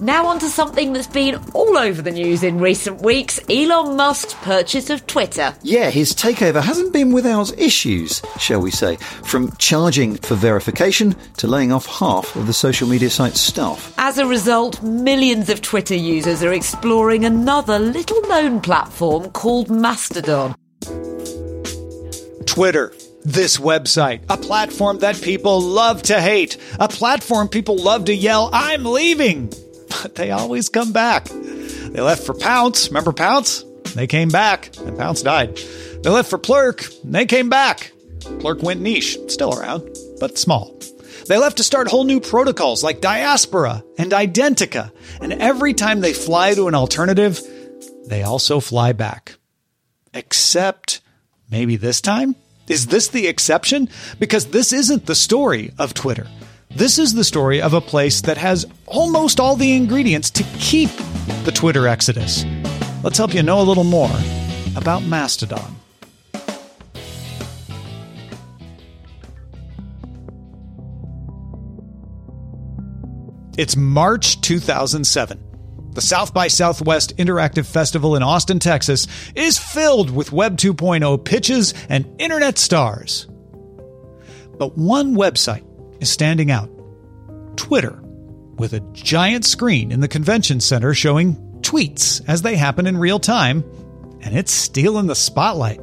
Now on to something that's been all over the news in recent weeks Elon Musk's purchase of Twitter. Yeah, his takeover hasn't been without issues, shall we say, from charging for verification to laying off half of the social media site's staff. As a result, millions of Twitter users are exploring another little known platform called Mastodon. Twitter. This website, a platform that people love to hate, a platform people love to yell, I'm leaving, but they always come back. They left for Pownce. Remember Pownce? They came back, and Pownce died. They left for Plurk, they came back. Plurk went niche, still around, but small. They left to start whole new protocols like Diaspora and Identica, and every time they fly to an alternative, they also fly back. Except maybe this time? Is this the exception? Because this isn't the story of Twitter. This is the story of a place that has almost all the ingredients to keep the Twitter exodus. Let's help you know a little more about Mastodon. It's March 2007. The South by Southwest Interactive Festival in Austin, Texas is filled with Web 2.0 pitches and internet stars. But one website is standing out Twitter, with a giant screen in the convention center showing tweets as they happen in real time, and it's stealing the spotlight.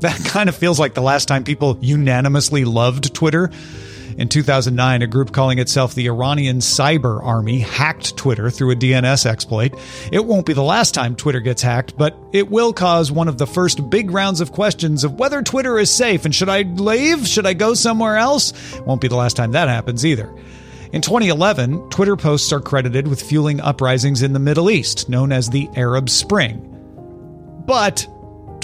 That kind of feels like the last time people unanimously loved Twitter. In 2009, a group calling itself the Iranian Cyber Army hacked Twitter through a DNS exploit. It won't be the last time Twitter gets hacked, but it will cause one of the first big rounds of questions of whether Twitter is safe and should I leave? Should I go somewhere else? Won't be the last time that happens either. In 2011, Twitter posts are credited with fueling uprisings in the Middle East, known as the Arab Spring. But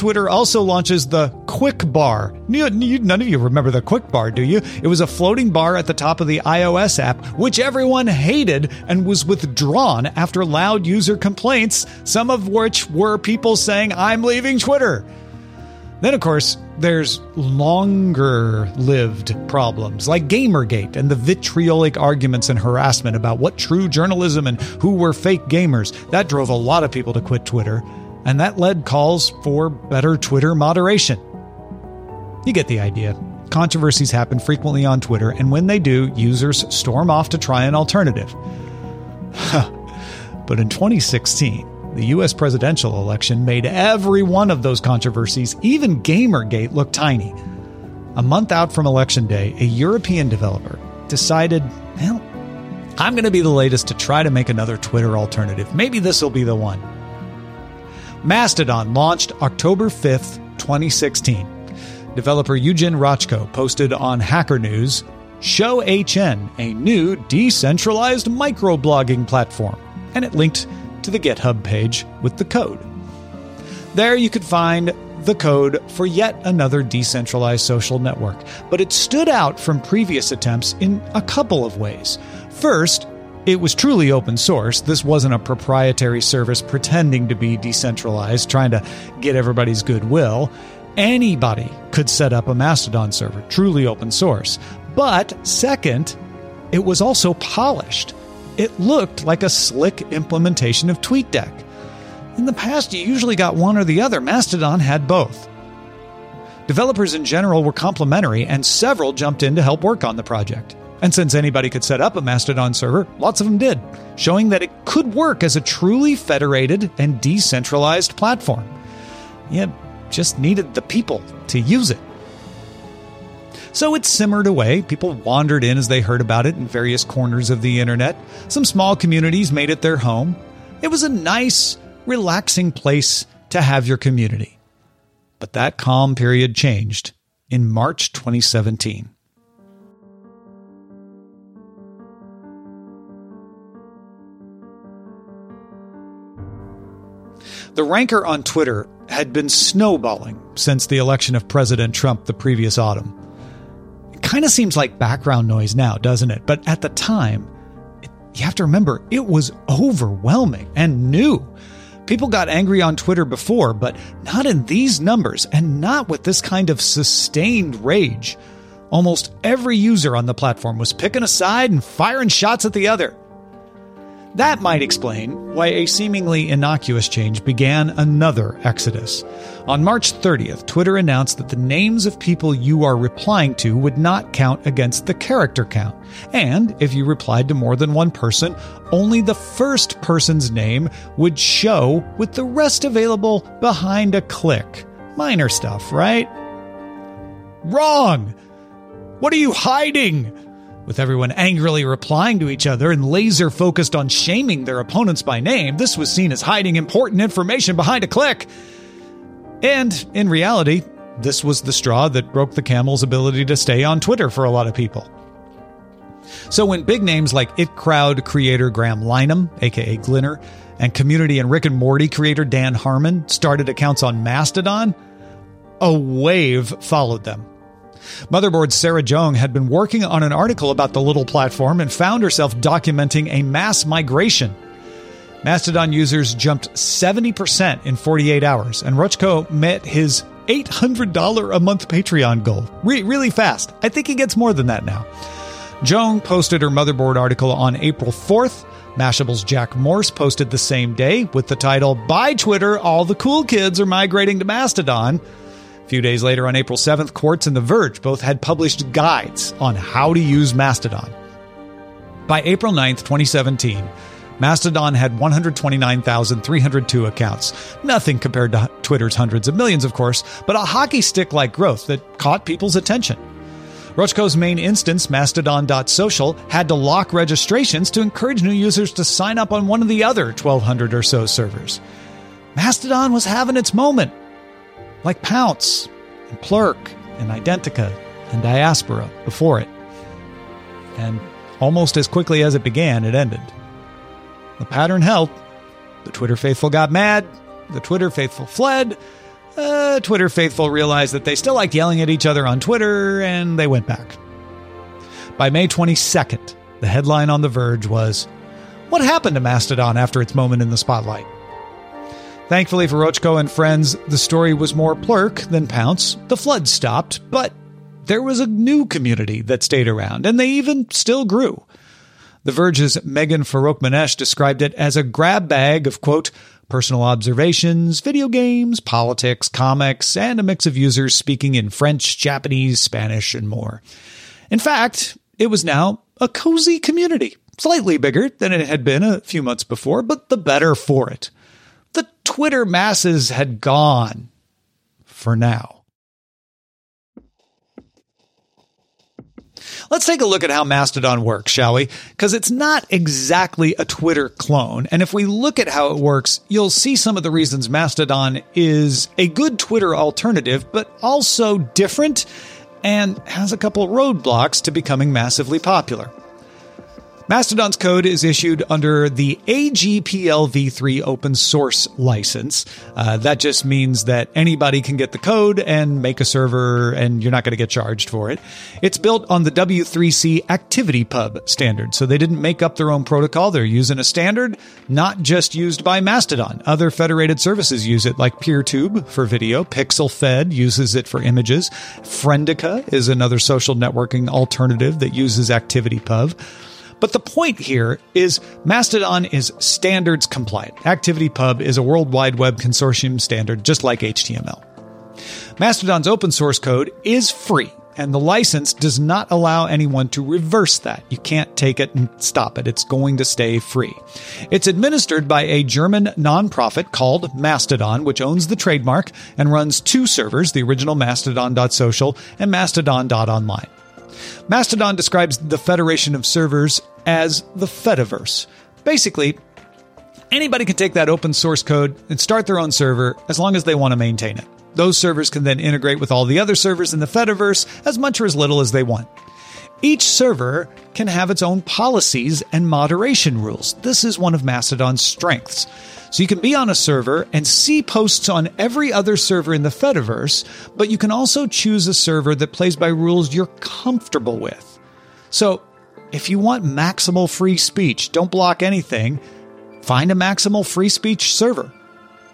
Twitter also launches the Quick Bar. None of you remember the Quick Bar, do you? It was a floating bar at the top of the iOS app, which everyone hated and was withdrawn after loud user complaints, some of which were people saying, I'm leaving Twitter. Then, of course, there's longer lived problems like Gamergate and the vitriolic arguments and harassment about what true journalism and who were fake gamers. That drove a lot of people to quit Twitter and that led calls for better Twitter moderation. You get the idea. Controversies happen frequently on Twitter, and when they do, users storm off to try an alternative. but in 2016, the US presidential election made every one of those controversies, even Gamergate, look tiny. A month out from Election Day, a European developer decided, well, I'm going to be the latest to try to make another Twitter alternative. Maybe this will be the one. Mastodon launched October 5th, 2016. Developer Eugen Rochko posted on Hacker News Show HN, a new decentralized microblogging platform, and it linked to the GitHub page with the code. There you could find the code for yet another decentralized social network, but it stood out from previous attempts in a couple of ways. First, it was truly open source. This wasn't a proprietary service pretending to be decentralized, trying to get everybody's goodwill. Anybody could set up a Mastodon server, truly open source. But second, it was also polished. It looked like a slick implementation of TweetDeck. In the past, you usually got one or the other. Mastodon had both. Developers in general were complimentary, and several jumped in to help work on the project. And since anybody could set up a Mastodon server, lots of them did, showing that it could work as a truly federated and decentralized platform. You just needed the people to use it. So it simmered away. People wandered in as they heard about it in various corners of the internet. Some small communities made it their home. It was a nice, relaxing place to have your community. But that calm period changed in March 2017. The rancor on Twitter had been snowballing since the election of President Trump the previous autumn. It kind of seems like background noise now, doesn't it? But at the time, it, you have to remember, it was overwhelming and new. People got angry on Twitter before, but not in these numbers and not with this kind of sustained rage. Almost every user on the platform was picking a side and firing shots at the other. That might explain why a seemingly innocuous change began another exodus. On March 30th, Twitter announced that the names of people you are replying to would not count against the character count. And if you replied to more than one person, only the first person's name would show with the rest available behind a click. Minor stuff, right? Wrong! What are you hiding? With everyone angrily replying to each other and laser focused on shaming their opponents by name, this was seen as hiding important information behind a click. And in reality, this was the straw that broke the camel's ability to stay on Twitter for a lot of people. So when big names like It Crowd creator Graham Linehan, aka Glinner, and Community and Rick and Morty creator Dan Harmon started accounts on Mastodon, a wave followed them. Motherboard's Sarah Jeong had been working on an article about the little platform and found herself documenting a mass migration. Mastodon users jumped 70% in 48 hours, and Rochko met his $800 a month Patreon goal. Re- really fast. I think he gets more than that now. Jeong posted her motherboard article on April 4th. Mashable's Jack Morse posted the same day with the title, Bye Twitter, all the cool kids are migrating to Mastodon few days later, on April 7th, Quartz and The Verge both had published guides on how to use Mastodon. By April 9th, 2017, Mastodon had 129,302 accounts. Nothing compared to Twitter's hundreds of millions, of course, but a hockey stick like growth that caught people's attention. Rochko's main instance, Mastodon.social, had to lock registrations to encourage new users to sign up on one of the other 1,200 or so servers. Mastodon was having its moment like Pownce and Plurk and Identica and Diaspora before it. And almost as quickly as it began, it ended. The pattern held. The Twitter faithful got mad. The Twitter faithful fled. Uh, Twitter faithful realized that they still liked yelling at each other on Twitter, and they went back. By May 22nd, the headline on The Verge was What happened to Mastodon after its moment in the spotlight? Thankfully for Rochko and friends, the story was more plurk than pownce. The flood stopped, but there was a new community that stayed around, and they even still grew. The Verge's Megan Farokhmanesh described it as a grab bag of, quote, personal observations, video games, politics, comics, and a mix of users speaking in French, Japanese, Spanish, and more. In fact, it was now a cozy community, slightly bigger than it had been a few months before, but the better for it the Twitter masses had gone for now. Let's take a look at how Mastodon works, shall we? Because it's not exactly a Twitter clone. And if we look at how it works, you'll see some of the reasons Mastodon is a good Twitter alternative, but also different and has a couple roadblocks to becoming massively popular. Mastodon's code is issued under the AGPL v3 open source license. Uh, that just means that anybody can get the code and make a server, and you're not going to get charged for it. It's built on the W3C ActivityPub standard, so they didn't make up their own protocol. They're using a standard not just used by Mastodon. Other federated services use it, like PeerTube for video. PixelFed uses it for images. Friendica is another social networking alternative that uses ActivityPub. But the point here is Mastodon is standards compliant. ActivityPub is a World Wide Web Consortium standard, just like HTML. Mastodon's open source code is free, and the license does not allow anyone to reverse that. You can't take it and stop it. It's going to stay free. It's administered by a German nonprofit called Mastodon, which owns the trademark and runs two servers, the original mastodon.social and mastodon.online. Mastodon describes the federation of servers as the Fediverse. Basically, anybody can take that open source code and start their own server as long as they want to maintain it. Those servers can then integrate with all the other servers in the Fediverse as much or as little as they want. Each server can have its own policies and moderation rules. This is one of Mastodon's strengths. So you can be on a server and see posts on every other server in the Fediverse, but you can also choose a server that plays by rules you're comfortable with. So if you want maximal free speech, don't block anything, find a maximal free speech server.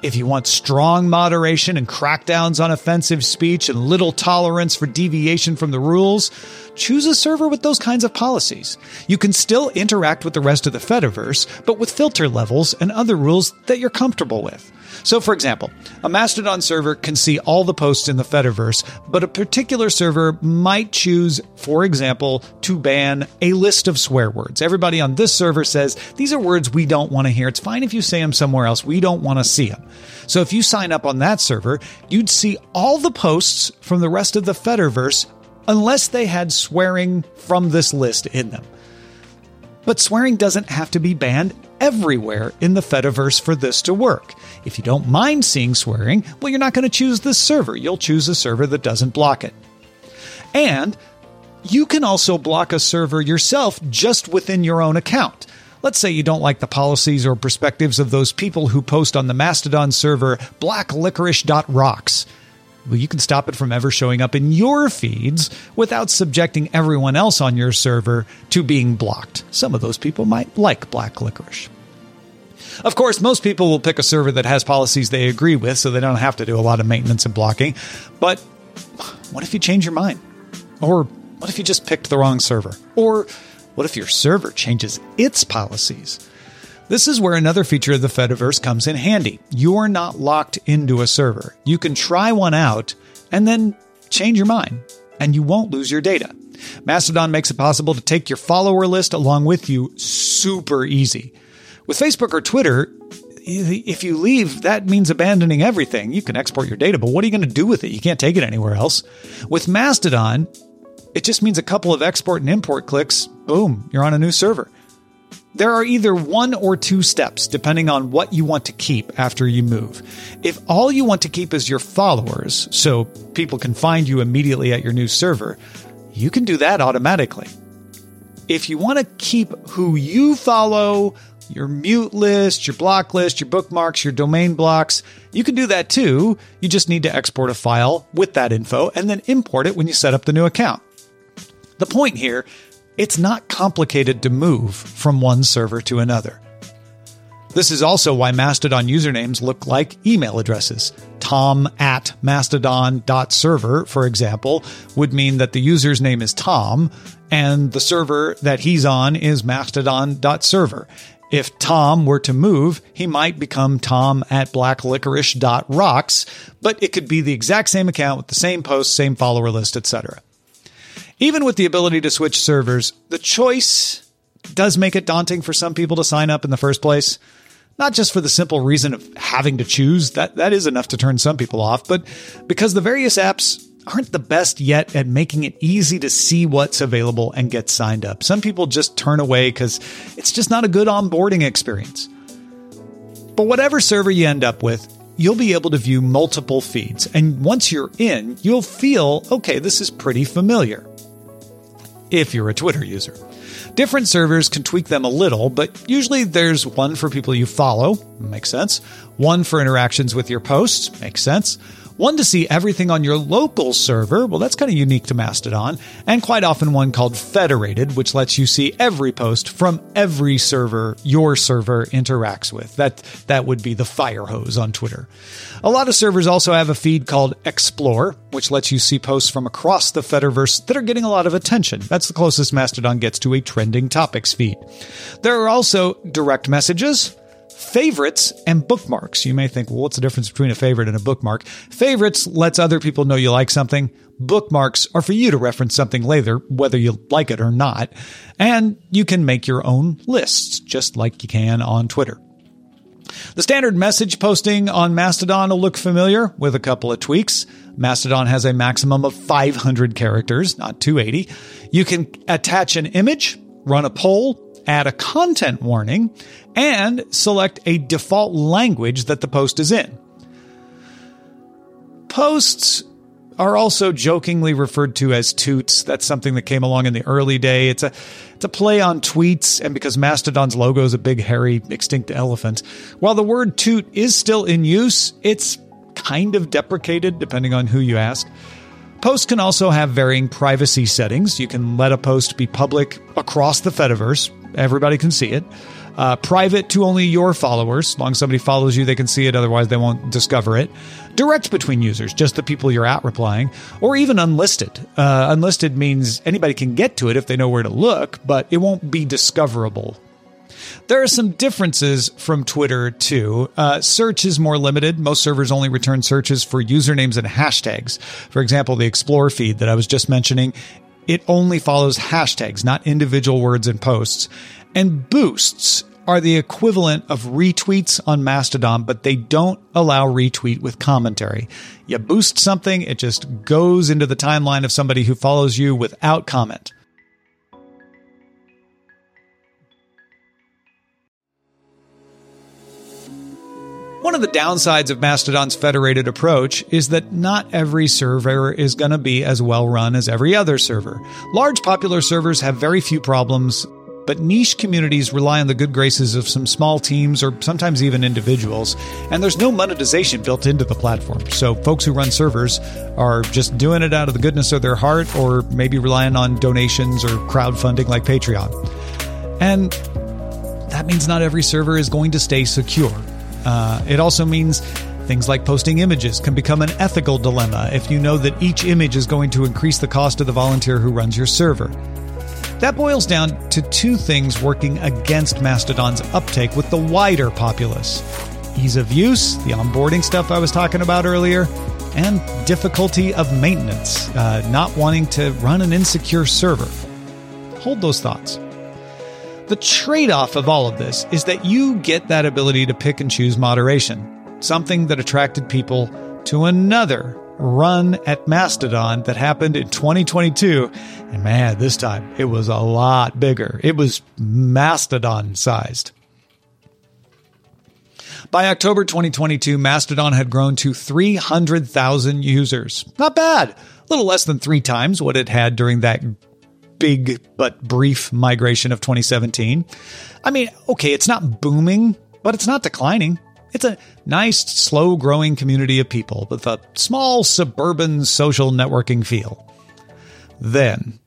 If you want strong moderation and crackdowns on offensive speech and little tolerance for deviation from the rules, choose a server with those kinds of policies. You can still interact with the rest of the Fediverse, but with filter levels and other rules that you're comfortable with. So, for example, a Mastodon server can see all the posts in the Fediverse, but a particular server might choose, for example, to ban a list of swear words. Everybody on this server says, these are words we don't want to hear. It's fine if you say them somewhere else. We don't want to see them. So if you sign up on that server, you'd see all the posts from the rest of the Fediverse unless they had swearing from this list in them. But swearing doesn't have to be banned everywhere in the Fediverse for this to work. If you don't mind seeing swearing, well, you're not going to choose this server. You'll choose a server that doesn't block it. And you can also block a server yourself just within your own account. Let's say you don't like the policies or perspectives of those people who post on the Mastodon server blacklicorice.rocks. Well, you can stop it from ever showing up in your feeds without subjecting everyone else on your server to being blocked. Some of those people might like black licorice. Of course, most people will pick a server that has policies they agree with, so they don't have to do a lot of maintenance and blocking. But what if you change your mind? Or what if you just picked the wrong server? Or what if your server changes its policies? This is where another feature of the Fediverse comes in handy. You're not locked into a server. You can try one out and then change your mind, and you won't lose your data. Mastodon makes it possible to take your follower list along with you super easy. With Facebook or Twitter, if you leave, that means abandoning everything. You can export your data, but what are you going to do with it? You can't take it anywhere else. With Mastodon, it just means a couple of export and import clicks. Boom, you're on a new server. There are either one or two steps, depending on what you want to keep after you move. If all you want to keep is your followers, so people can find you immediately at your new server, you can do that automatically. If you want to keep who you follow, your mute list, your block list, your bookmarks, your domain blocks, you can do that too. You just need to export a file with that info and then import it when you set up the new account. The point here it's not complicated to move from one server to another. This is also why Mastodon usernames look like email addresses. Tom at mastodon.server, for example, would mean that the user's name is Tom and the server that he's on is mastodon.server. If Tom were to move, he might become Tom at blacklicorice.rocks, but it could be the exact same account with the same posts, same follower list, etc. Even with the ability to switch servers, the choice does make it daunting for some people to sign up in the first place. Not just for the simple reason of having to choose, that, that is enough to turn some people off, but because the various apps aren't the best yet at making it easy to see what's available and get signed up. Some people just turn away because it's just not a good onboarding experience. But whatever server you end up with, you'll be able to view multiple feeds. And once you're in, you'll feel, okay, this is pretty familiar if you're a Twitter user. Different servers can tweak them a little, but usually there's one for people you follow, makes sense. One for interactions with your posts, makes sense. One to see everything on your local server, well, that's kind of unique to Mastodon, and quite often one called Federated, which lets you see every post from every server your server interacts with. That, that would be the fire hose on Twitter. A lot of servers also have a feed called Explore, which lets you see posts from across the Fediverse that are getting a lot of attention. That's the closest Mastodon gets to a trending topics feed. There are also direct messages, favorites and bookmarks. You may think, well, what's the difference between a favorite and a bookmark? Favorites lets other people know you like something. Bookmarks are for you to reference something later, whether you like it or not. And you can make your own lists, just like you can on Twitter. The standard message posting on Mastodon will look familiar with a couple of tweaks. Mastodon has a maximum of 500 characters, not 280. You can attach an image, run a poll, add a content warning, and select a default language that the post is in. Posts are also jokingly referred to as toots. That's something that came along in the early day. It's a it's a play on tweets, and because Mastodon's logo is a big, hairy, extinct elephant. While the word toot is still in use, it's kind of deprecated depending on who you ask. Posts can also have varying privacy settings. You can let a post be public across the Fediverse. Everybody can see it uh, private to only your followers. As long as somebody follows you, they can see it. Otherwise, they won't discover it. Direct between users, just the people you're at replying, or even unlisted. Uh, unlisted means anybody can get to it if they know where to look, but it won't be discoverable. There are some differences from Twitter too. Uh, search is more limited. Most servers only return searches for usernames and hashtags. For example, the Explore feed that I was just mentioning, it only follows hashtags, not individual words and posts. And boosts are the equivalent of retweets on Mastodon, but they don't allow retweet with commentary. You boost something, it just goes into the timeline of somebody who follows you without comment. One of the downsides of Mastodon's federated approach is that not every server is going to be as well run as every other server. Large popular servers have very few problems but niche communities rely on the good graces of some small teams or sometimes even individuals, and there's no monetization built into the platform. So folks who run servers are just doing it out of the goodness of their heart or maybe relying on donations or crowdfunding like Patreon. And that means not every server is going to stay secure. Uh, it also means Things like posting images can become an ethical dilemma if you know that each image is going to increase the cost of the volunteer who runs your server. That boils down to two things working against Mastodon's uptake with the wider populace ease of use, the onboarding stuff I was talking about earlier, and difficulty of maintenance, uh, not wanting to run an insecure server. Hold those thoughts. The trade off of all of this is that you get that ability to pick and choose moderation, something that attracted people to another run at Mastodon that happened in 2022. And man, this time it was a lot bigger. It was Mastodon sized. By October 2022, Mastodon had grown to 300,000 users. Not bad. A little less than three times what it had during that big but brief migration of 2017. I mean, okay, it's not booming, but it's not declining. It's a nice, slow growing community of people with a small suburban social networking feel. Then,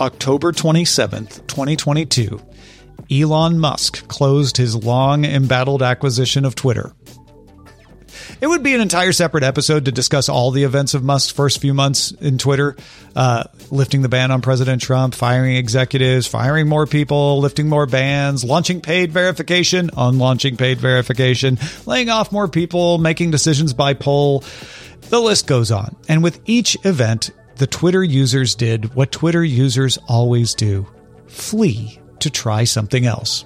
October 27th, 2022, Elon Musk closed his long embattled acquisition of Twitter. It would be an entire separate episode to discuss all the events of Musk's first few months in Twitter, uh, lifting the ban on President Trump, firing executives, firing more people, lifting more bans, launching paid verification, unlaunching paid verification, laying off more people, making decisions by poll. The list goes on. And with each event, the Twitter users did what Twitter users always do flee to try something else.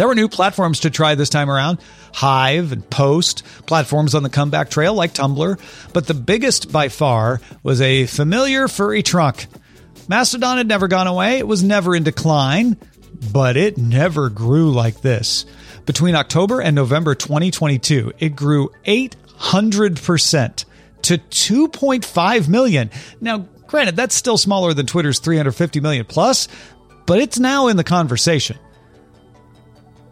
There were new platforms to try this time around. Hive and Post, platforms on the comeback trail like Tumblr, but the biggest by far was a familiar furry trunk. Mastodon had never gone away, it was never in decline, but it never grew like this. Between October and November 2022, it grew 800% to 2.5 million. Now, granted, that's still smaller than Twitter's 350 million plus, but it's now in the conversation.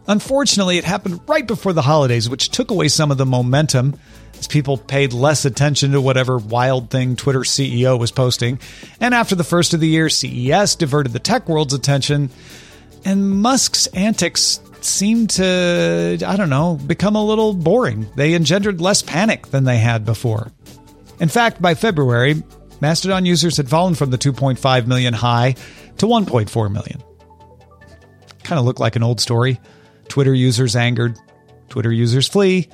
Unfortunately, it happened right before the holidays, which took away some of the momentum as people paid less attention to whatever wild thing Twitter CEO was posting. And after the first of the year, CES diverted the tech world's attention, and Musk's antics seemed to, I don't know, become a little boring. They engendered less panic than they had before. In fact, by February, Mastodon users had fallen from the 2.5 million high to 1.4 million. Kind of looked like an old story. Twitter users angered. Twitter users flee.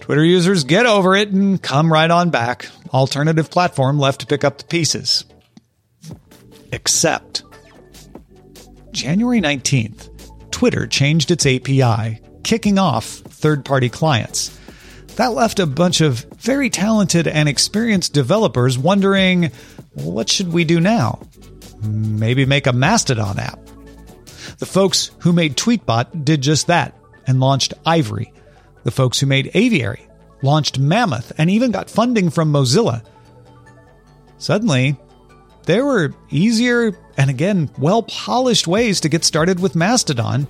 Twitter users get over it and come right on back. Alternative platform left to pick up the pieces. Except January 19th, Twitter changed its API, kicking off third party clients. That left a bunch of very talented and experienced developers wondering what should we do now? Maybe make a Mastodon app. The folks who made Tweetbot did just that and launched Ivory. The folks who made Aviary launched Mammoth and even got funding from Mozilla. Suddenly, there were easier and again well polished ways to get started with Mastodon,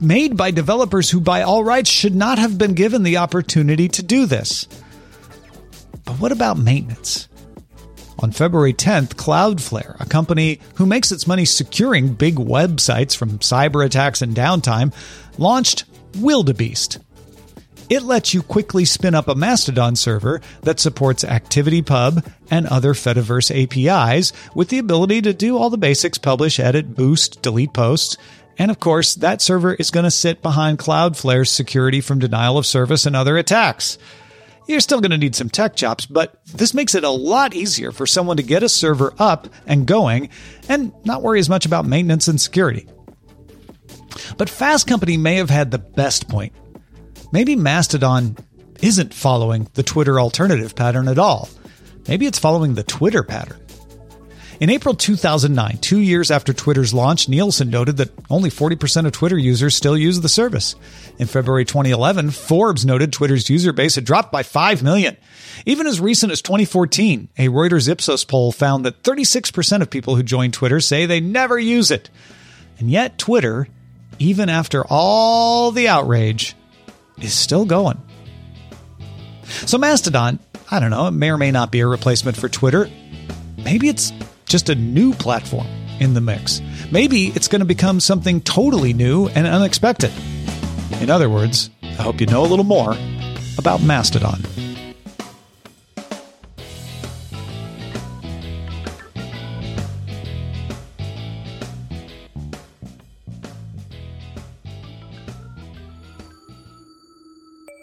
made by developers who, by all rights, should not have been given the opportunity to do this. But what about maintenance? On February 10th, Cloudflare, company who makes its money securing big websites from cyber attacks and downtime, launched Wildebeest. It lets you quickly spin up a Mastodon server that supports ActivityPub and other Fediverse APIs with the ability to do all the basics publish, edit, boost, delete posts. And of course, that server is going to sit behind Cloudflare's security from denial of service and other attacks. You're still going to need some tech chops, but this makes it a lot easier for someone to get a server up and going and not worry as much about maintenance and security. But Fast Company may have had the best point. Maybe Mastodon isn't following the Twitter alternative pattern at all. Maybe it's following the Twitter pattern. In April 2009, two years after Twitter's launch, Nielsen noted that only 40% of Twitter users still use the service. In February 2011, Forbes noted Twitter's user base had dropped by 5 million. Even as recent as 2014, a Reuters Ipsos poll found that 36% of people who join Twitter say they never use it. And yet, Twitter, even after all the outrage, is still going. So, Mastodon, I don't know, it may or may not be a replacement for Twitter. Maybe it's just a new platform in the mix. Maybe it's going to become something totally new and unexpected. In other words, I hope you know a little more about Mastodon.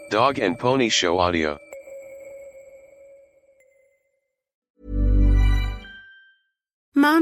Dog and Pony Show Audio.